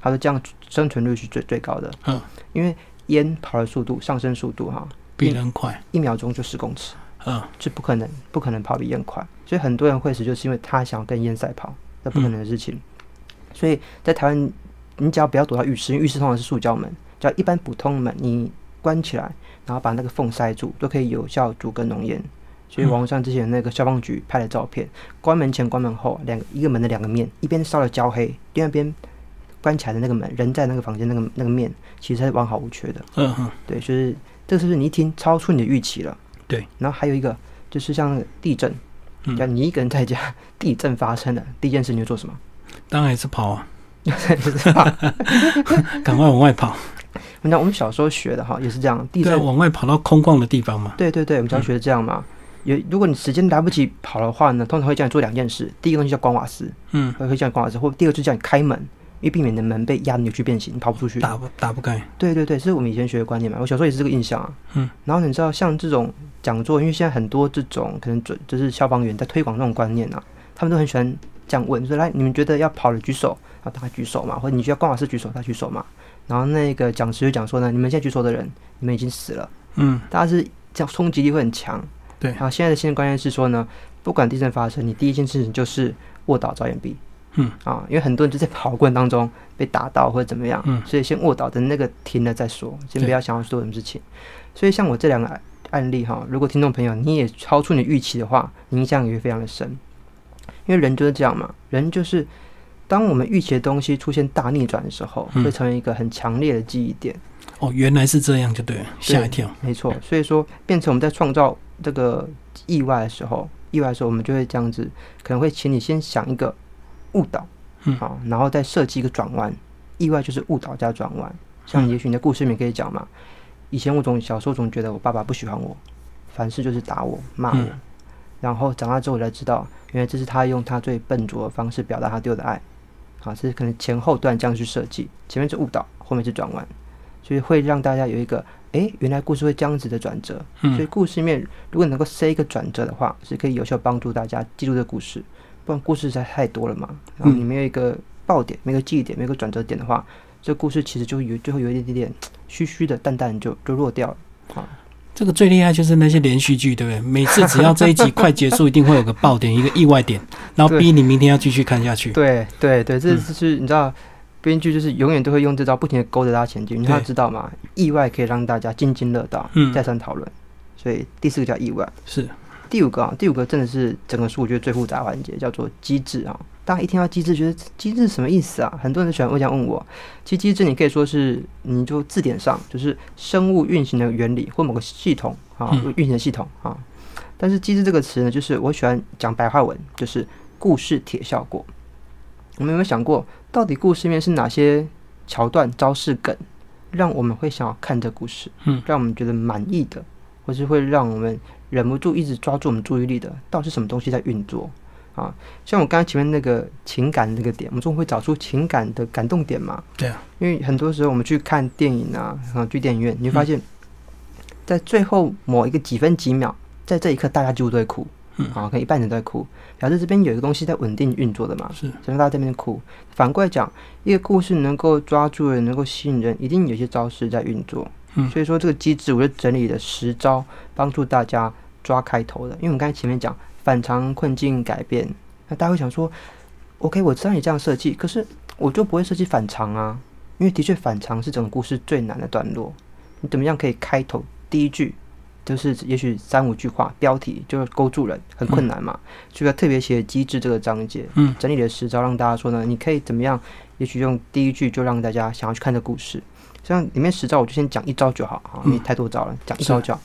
他说这样生存率是最最高的，嗯，因为烟跑的速度上升速度哈，比人快。一秒钟就十公尺，嗯是不可能不可能跑比烟快，所以很多人会死就是因为他想要跟烟赛跑，那不可能的事情。所以在台湾，你只要不要躲到浴室，因为浴室通常是塑胶门，只要一般普通门你关起来，然后把那个缝塞住，都可以有效阻隔浓烟。所以网络上之前那个消防局拍的照片，关门前、关门后两个一个门的两个面，一边烧了焦黑，另外一边关起来的那个门，人在那个房间那个那个面，其实是完好无缺的。嗯哼，对，就是这个是不是你一听超出你的预期了？对。然后还有一个就是像那个地震，嗯像你一个人在家，(laughs) 地震发生了，第一件事你会做什么？当然也是跑啊，(laughs) (laughs) 赶快往外跑。我讲我们小时候学的哈，也是这样，地震，往外跑到空旷的地方嘛。对对对，我们小学的这样嘛。有如果你时间来不及跑的话呢，通常会叫你做两件事，第一个东西叫关瓦斯，嗯，会会叫你关瓦斯，或第二个就是叫你开门，因为避免你的门被压得扭曲变形，你跑不出去。打不打不开。对对对，是我们以前学的观念嘛。我小时候也是这个印象啊。嗯。然后你知道，像这种讲座，因为现在很多这种可能准就是消防员在推广这种观念啊，他们都很喜欢这样问，说来你们觉得要跑的举手，然后大家举手嘛，或者你觉得关瓦斯举手，他举手嘛。然后那个讲师就讲说呢，你们现在举手的人，你们已经死了，嗯，大家是这样冲击力会很强。对然后现在的新的观念是说呢，不管地震发生，你第一件事情就是卧倒找掩蔽。嗯啊，因为很多人就在跑的过程当中被打到或者怎么样，嗯所以先卧倒，等那个停了再说，先不要想要做什么事情。所以像我这两个案案例哈，如果听众朋友你也超出你预期的话，你印象也会非常的深。因为人就是这样嘛，人就是当我们预期的东西出现大逆转的时候，嗯会成为一个很强烈的记忆点。哦，原来是这样，就对了，吓一跳。没错，所以说变成我们在创造这个意外的时候，意外的时候我们就会这样子，可能会请你先想一个误导，嗯好，然后再设计一个转弯。意外就是误导加转弯。像也许你的故事里面可以讲嘛，以前我总小时候总觉得我爸爸不喜欢我，凡事就是打我骂我，嗯然后长大之后我才知道，原来这是他用他最笨拙的方式表达他对我的爱。好，这是可能前后段这样去设计，前面是误导，后面是转弯，所以会让大家有一个，诶，原来故事会这样子的转折。所以嗯，故事里面如果能够塞一个转折的话，是可以有效帮助大家记住这个故事。不然故事实在太多了嘛，然后你没有一个爆点，没有个记忆点，没有个转折点的话，这故事其实就有最后有一点点虚虚的、淡淡就就落掉了。啊这个最厉害就是那些连续剧，对不对？每次只要这一集快结束，一定会有个爆点，一个意外点，然后逼你明天要继续看下去。对对对，这嗯就是、你知道，编剧就是永远都会用这招不停的勾着大家前进，因为他知道嘛，意外可以让大家津津乐道，嗯再三讨论。所以第四个叫意外。是，第五个啊，第五个真的是整个书我觉得最复杂环节，叫做机制啊。大家一听到机制，觉得机制什么意思啊？很多人喜欢会这样问我。其实机制你可以说是，你就字典上就是生物运行的原理或某个系统啊嗯运行的系统啊。但是机制这个词呢，就是我喜欢讲白话文，就是故事铁效果。我们有没有想过，到底故事里面是哪些桥段、招式、梗，让我们会想要看这故事，嗯。让我们觉得满意的，或是会让我们忍不住一直抓住我们注意力的，到底是什么东西在运作？啊？像我刚才前面那个情感那个点，我们总会找出情感的感动点嘛。对啊，因为很多时候我们去看电影啊，啊，去电影院，你会发现，在最后某一个几分几秒，在这一刻大家几乎都会哭，嗯啊，可能一半人都在哭，表示这边有一个东西在稳定运作的嘛。是，所以大家在那边哭。反过来讲，一个故事能够抓住人，能够吸引人，一定有些招式在运作。嗯所以说这个机制，我就整理了十招，帮助大家抓开头的。因为我们刚才前面讲反常、困境、改变，那大家会想说，OK，我知道你这样设计，可是我就不会设计反常啊，因为的确反常是整个故事最难的段落。你怎么样可以开头第一句就是也许三五句话，标题就勾住人，很困难嘛，所以要特别写机制这个章节，嗯，整理了十招让大家说呢，你可以怎么样？也许用第一句就让大家想要去看这故事。像里面十招，我就先讲一招就好啊，没太多招了，讲一招就好。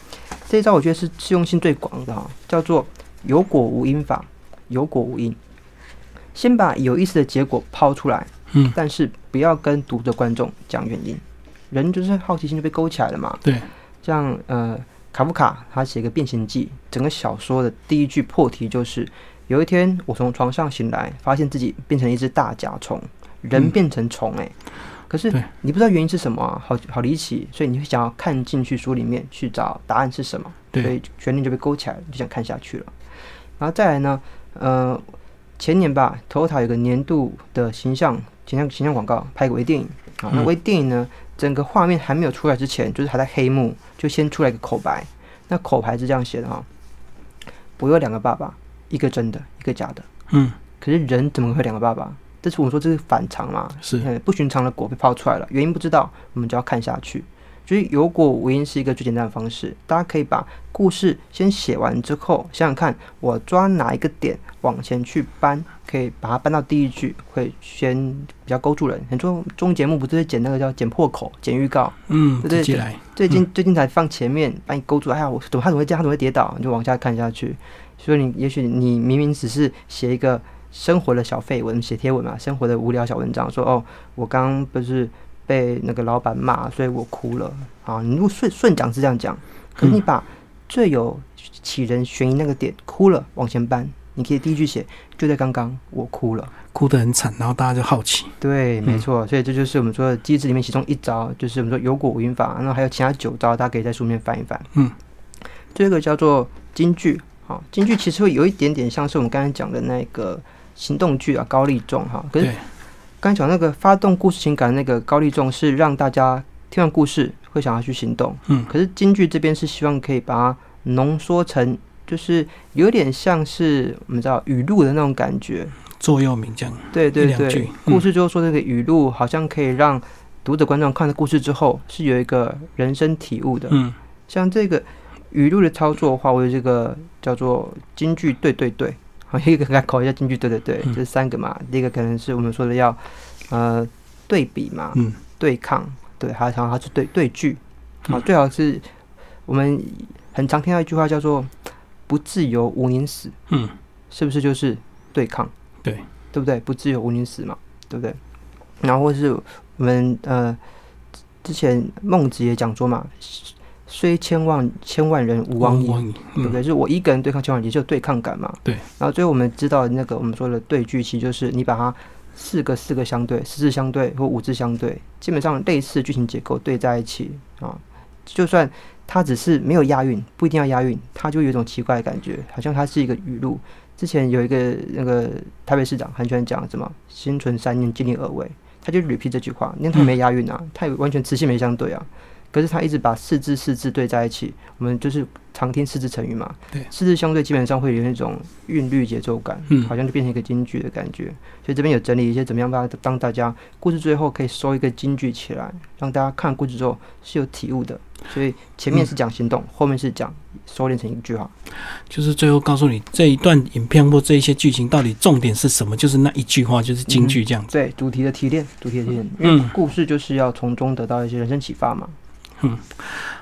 这一招我觉得是适用性最广的哈，叫做有果无因法，有果无因。先把有意思的结果抛出来，嗯，但是不要跟读者观众讲原因，人就是好奇心就被勾起来了嘛。对，像呃卡夫卡他写个《变形记》，整个小说的第一句破题就是有一天我从床上醒来，发现自己变成一只大甲虫，人变成虫哎、可是对你不知道原因是什么啊，好好离奇，所以你会想要看进去书里面去找答案是什么，所，以悬念就被勾起来了，就想看下去了。然后再来呢，呃，前年吧，Toyota 有个年度的形象形象形象广告，拍个微电影啊。那嗯微电影呢，整个画面还没有出来之前，就是还在黑幕，就先出来一个口白。那口白是这样写的哈：我有两个爸爸，一个真的，一个假的。嗯，可是人怎么会有两个爸爸？这是我们说这是反常嘛？是，呃，不寻常的果被抛出来了，原因不知道，我们就要看下去。所以有果无因是一个最简单的方式，大家可以把故事先写完之后，想想看，我抓哪一个点往前去搬，可以把它搬到第一句，会先比较勾住人。很多综艺节目不是会剪那个叫剪破口、剪预告，嗯，对对最近、最近才放前面，把你勾住。哎呀，我怎么他怎么会这样？他怎么会跌倒？你就往下看下去。所以你也许你明明只是写一个生活的小废文，写贴文嘛，生活的无聊小文章，说哦，我刚刚不是被那个老板骂，所以我哭了。啊，你如果顺顺讲是这样讲，可是你把最有起人悬疑那个点哭了往前搬，你可以第一句写就在刚刚我哭了。哭得很惨，然后大家就好奇，对，没嗯错，所以这就是我们说的机制里面其中一招，就是我们说有果无因法，然后还有其他九招，大家可以在书面翻一翻。嗯，这个叫做京剧，好，京剧其实会有一点点像是我们刚才讲的那个行动剧啊，高力重哈。可是，刚才讲那个发动故事情感的那个高力重是让大家听完故事会想要去行动，嗯，可是京剧这边是希望可以把它浓缩成，就是有点像是我们知道语录的那种感觉，座右铭这样，对对对。故事就是说这个语录，好像可以让读者观众看了故事之后是有一个人生体悟的。嗯，像这个语录的操作的话，我有这个叫做京剧对对对，好，一个给它考一下京剧对对对，嗯。这三个嘛。第一个可能是我们说的要呃对比嘛，嗯，对抗，对，还有然后它是对对句，好，嗯最好是我们很常听到一句话叫做不自由无宁死，嗯，是不是就是对抗？对，对不对？不自由无宁死嘛，对不对？然后或是我们呃之前孟子也讲说嘛，虽千万千万人吾往矣，嗯，对不对？就是我一个人对抗千万人，也就有对抗感嘛。对。然后最后我们知道那个我们说的对句，其实就是你把它四个四个相对，四字相对或五字相对，基本上类似剧情结构对在一起啊，就算它只是没有押韵，不一定要押韵，它就有一种奇怪的感觉，好像它是一个语录。之前有一个那个台北市长很喜欢讲什么“心存善念，尽力而为”，他就 repeat 这句话，因为他没押韵啊，他也完全词性没相对啊。可是他一直把四字四字对在一起，我们就是常听四字成语嘛。对四字相对基本上会有那种韵律节奏感，嗯好像就变成一个京剧的感觉。所以这边有整理一些怎么样把它帮大家故事最后可以收一个京剧起来，让大家看故事之后是有体悟的。所以前面是讲行动，后面是讲收敛成一句话。就是最后告诉你这一段影片或这一些剧情到底重点是什么，就是那一句话，就是京剧这样子。对主题的提炼，主题的提炼，因嗯为故事就是要从中得到一些人生启发嘛。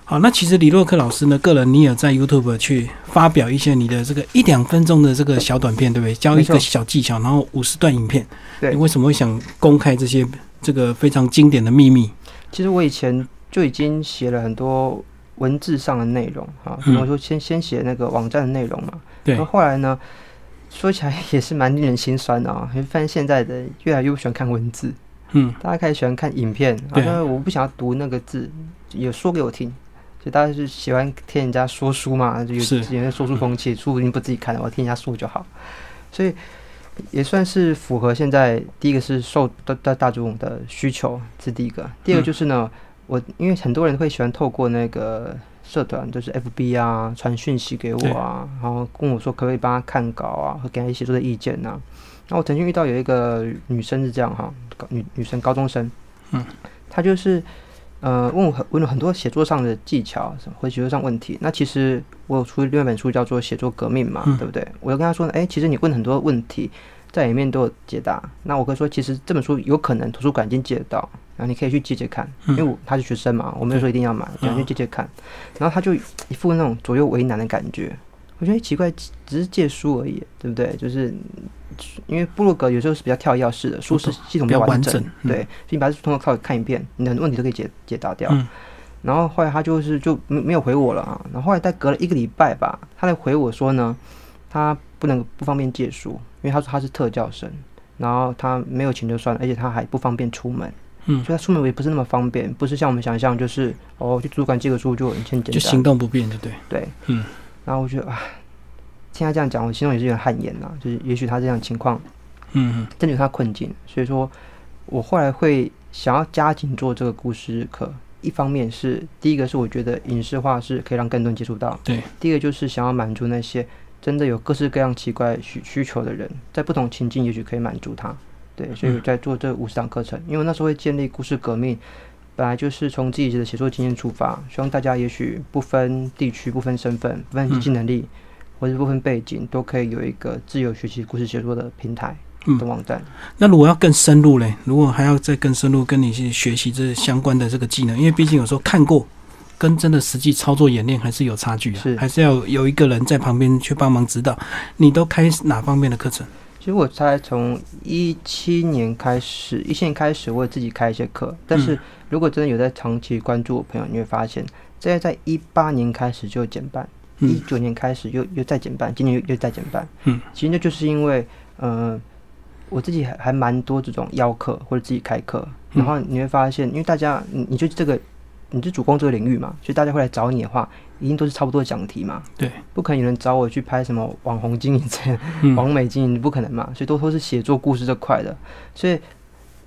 好，那其实李洛克老师呢，个人你也在 YouTube 去发表一些你的这个一两分钟的这个小短片，对不对？教一个小技巧，然后五十段影片。对你为什么会想公开这些这个非常经典的秘密？其实我以前就已经写了很多文字上的内容啊，比嗯如说先先写那个网站的内容嘛。对然后后来呢，(laughs) 说起来也是蛮令人心酸的啊，因为发现现在的越来越不喜欢看文字，嗯，大家开始喜欢看影片，好对像我不想要读那个字，也说给我听。就大家是喜欢听人家说书嘛，就有是有那说书风气，书不定不自己看了，我听人家说就好。所以也算是符合现在第一个是受大大大众的需求，这是第一个。第二个就是呢，我因为很多人会喜欢透过那个社团，就是 FB 啊，传讯息给我啊，然后跟我说可不可以帮他看稿啊，和给他一些写作的意见呐、那我曾经遇到有一个女生是这样哈，高女女生高中生，嗯，她就是呃问我很问了很多写作上的技巧或写作上问题。那其实我有出另外一本书叫做《写作革命》嘛，嗯对不对？我就跟她说，哎、其实你问很多问题，在里面都有解答。那我跟她说，其实这本书有可能图书馆已经借得到，然后你可以去借借看，因为我她是学生嘛，我没有说一定要买，想去借借看。然后她就一副那种左右为难的感觉。我觉得奇怪，只是借书而已，对不对？就是因为布鲁格有时候是比较跳跃式的，舒适系统比较完整，完整嗯对，所以你把它通过靠看一遍，你的问题都可以解解答掉。嗯然后后来他就是就没没有回我了啊。然后后来再隔了一个礼拜吧，他来回我说呢，他不能不方便借书，因为他说他是特教生，然后他没有钱就算了，而且他还不方便出门，嗯所以他出门也不是那么方便，不是像我们想象就是哦去图书馆借个书就很简简单，就行动不便，对不对？对，嗯。然后我觉得啊，听他这样讲，我心中也是有点汗颜呐。就是也许他这样情况嗯真的有他困境，所以说我后来会想要加紧做这个故事日课。一方面是第一个是我觉得影视化是可以让更多人接触到，对。第一个就是想要满足那些真的有各式各样奇怪需需求的人，在不同情境也许可以满足他。对，所以我在做这五十堂课程，因为那时候会建立故事革命，本来就是从自己的写作经验出发，希望大家也许不分地区、不分身份、不分经济能力，或是部分背景，都可以有一个自由学习故事写作的平台嗯的网站。那如果要更深入嘞，如果还要再更深入跟你去学习这相关的这个技能，因为毕竟有时候看过。跟真的实际操作演练还是有差距啊，是还是要有一个人在旁边去帮忙指导。你都开哪方面的课程？其实我才从一七年开始，一七年开始我也自己开一些课，但是如果真的有在长期关注我朋友，你会发现，这在在一八年开始就减半，一嗯九年开始又又再减半，今年又又再减半。嗯，其实那就是因为，呃，我自己还还蛮多这种邀课或者自己开课，嗯。然后你会发现，因为大家你你就这个你就主攻这个领域嘛，所以大家会来找你的话，一定都是差不多的讲题嘛。对，不可能有人找我去拍什么网红经营这样。嗯完美经营不可能嘛，所以都都是写作故事这块的，所以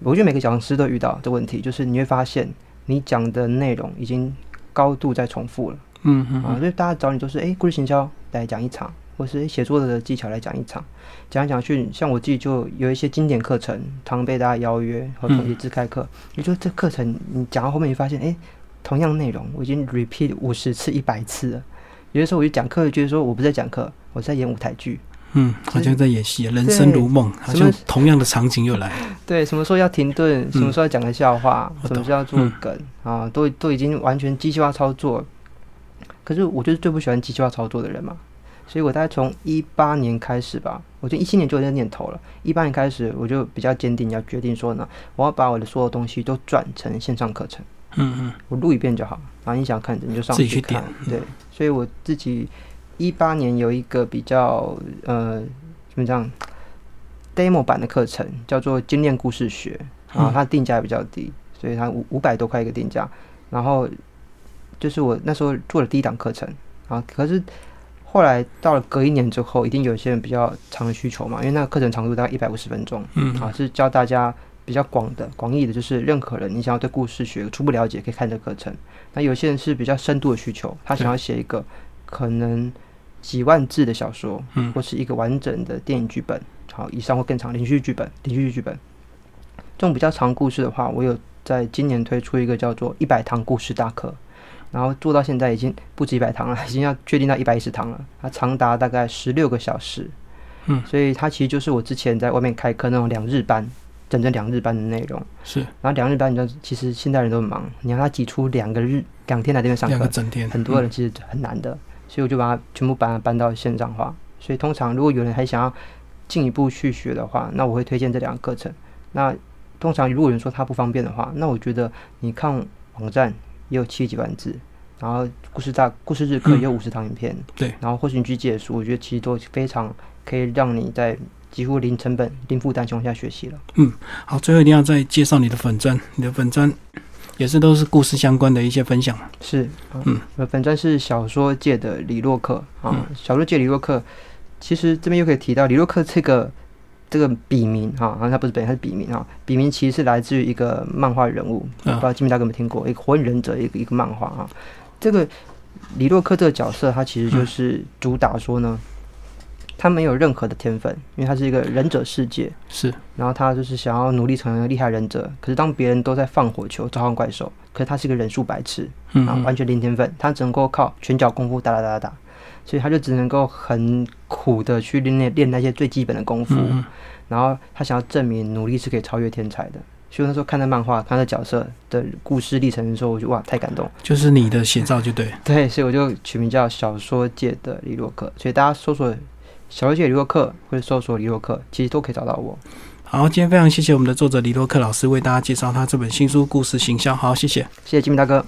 我觉得每个讲师都遇到的问题，就是你会发现你讲的内容已经高度在重复了嗯嗯啊，所以大家找你都是哎故事行销来讲一场，或是写作的技巧来讲一场，讲来讲去，像我自己就有一些经典课程，常被大家邀约和同学自开课，也就这课程你讲到后面，你发现哎，同样内容我已经 repeat 五十次、一百次了。有的时候我就讲课，觉得说我不在讲课，我在演舞台剧。嗯，好像在演戏，人生如梦，好像同样的场景又来了。(laughs) 对，什么时候要停顿，什么时候要讲个笑话，什么时候要做梗、啊，都都已经完全机械化操作。可是我就是最不喜欢机器化操作的人嘛，所以我大概从一八年开始吧，我就一七年就有这念头了。一八年开始，我就比较坚定，要决定说呢，我要把我的所有东西都转成线上课程。嗯嗯我录一遍就好，然后你想看你就上自己去看点。对，所以我自己一八年有一个比较呃怎么讲 demo 版的课程，叫做精炼故事学，然后它定价也比较低，所以它五五百多块一个定价。然后就是我那时候做的第一档课程啊，可是后来到了隔一年之后，一定有一些人比较长的需求嘛，因为那个课程长度大概一百五十分钟。嗯啊，是教大家比较广的、广义的，就是任何人你想要对故事学初步了解，可以看这个课程。那有些人是比较深度的需求，他想要写一个可能几万字的小说，嗯或是一个完整的电影剧本，好以上或更长连续剧本、连续剧本。这种比较长故事的话，我有在今年推出一个叫做一百堂故事大课。然后做到现在已经不止一百堂了，(laughs) 已经要确定到一百一十堂了。它长达大概十六个小时，嗯，所以它其实就是我之前在外面开课那种两日班，整整两日班的内容。是然后两日班，你知道，其实现代人都很忙，你让他挤出两个日两天来这边上两个课，整天，很多人其实很难的，所以我就把它全部把它搬到线上化。所以通常如果有人还想要进一步去学的话，那我会推荐这两个课程。那通常如果有人说他不方便的话，那我觉得你看网站也有七十几万字，然后故事大故事日课也有五十堂影片，对，然后或许你去借书，我觉得其实都非常可以让你在几乎零成本、零负担情况下学习了。嗯好，最后一定要再介绍你的粉砖，你的粉砖也是都是故事相关的一些分享。是，啊嗯，呃，本专是小说界的李洛克啊，嗯小说界李洛克，其实这边又可以提到李洛克这个这个笔名哈，然后他不是本名，他是笔名哈，笔名其实是来自于一个漫画人物，啊。不知道金明大哥有没有听过，一个火影忍者一个一个漫画啊，这个李洛克这个角色，他其实就是主打说呢，他没有任何的天分，因为他是一个忍者世界，是，然后他就是想要努力成为一个厉害忍者。可是当别人都在放火球召唤怪兽，可是他是一个忍术白痴，嗯啊，完全零天分，他只能够靠拳脚功夫打打打打打，所以他就只能够很苦的去练练练那些最基本的功夫。嗯然后他想要证明努力是可以超越天才的。所以那时候看那漫画，看那角色的故事历程的时候，我就哇太感动。就是你的写照就对。对，所以我就取名叫小说界的李洛克。所以大家搜索小说界李洛克或者搜索李洛克，其实都可以找到我。好，今天非常谢谢我们的作者李洛克老师为大家介绍他这本新书《故事行销》。好，谢谢。谢谢金明大哥。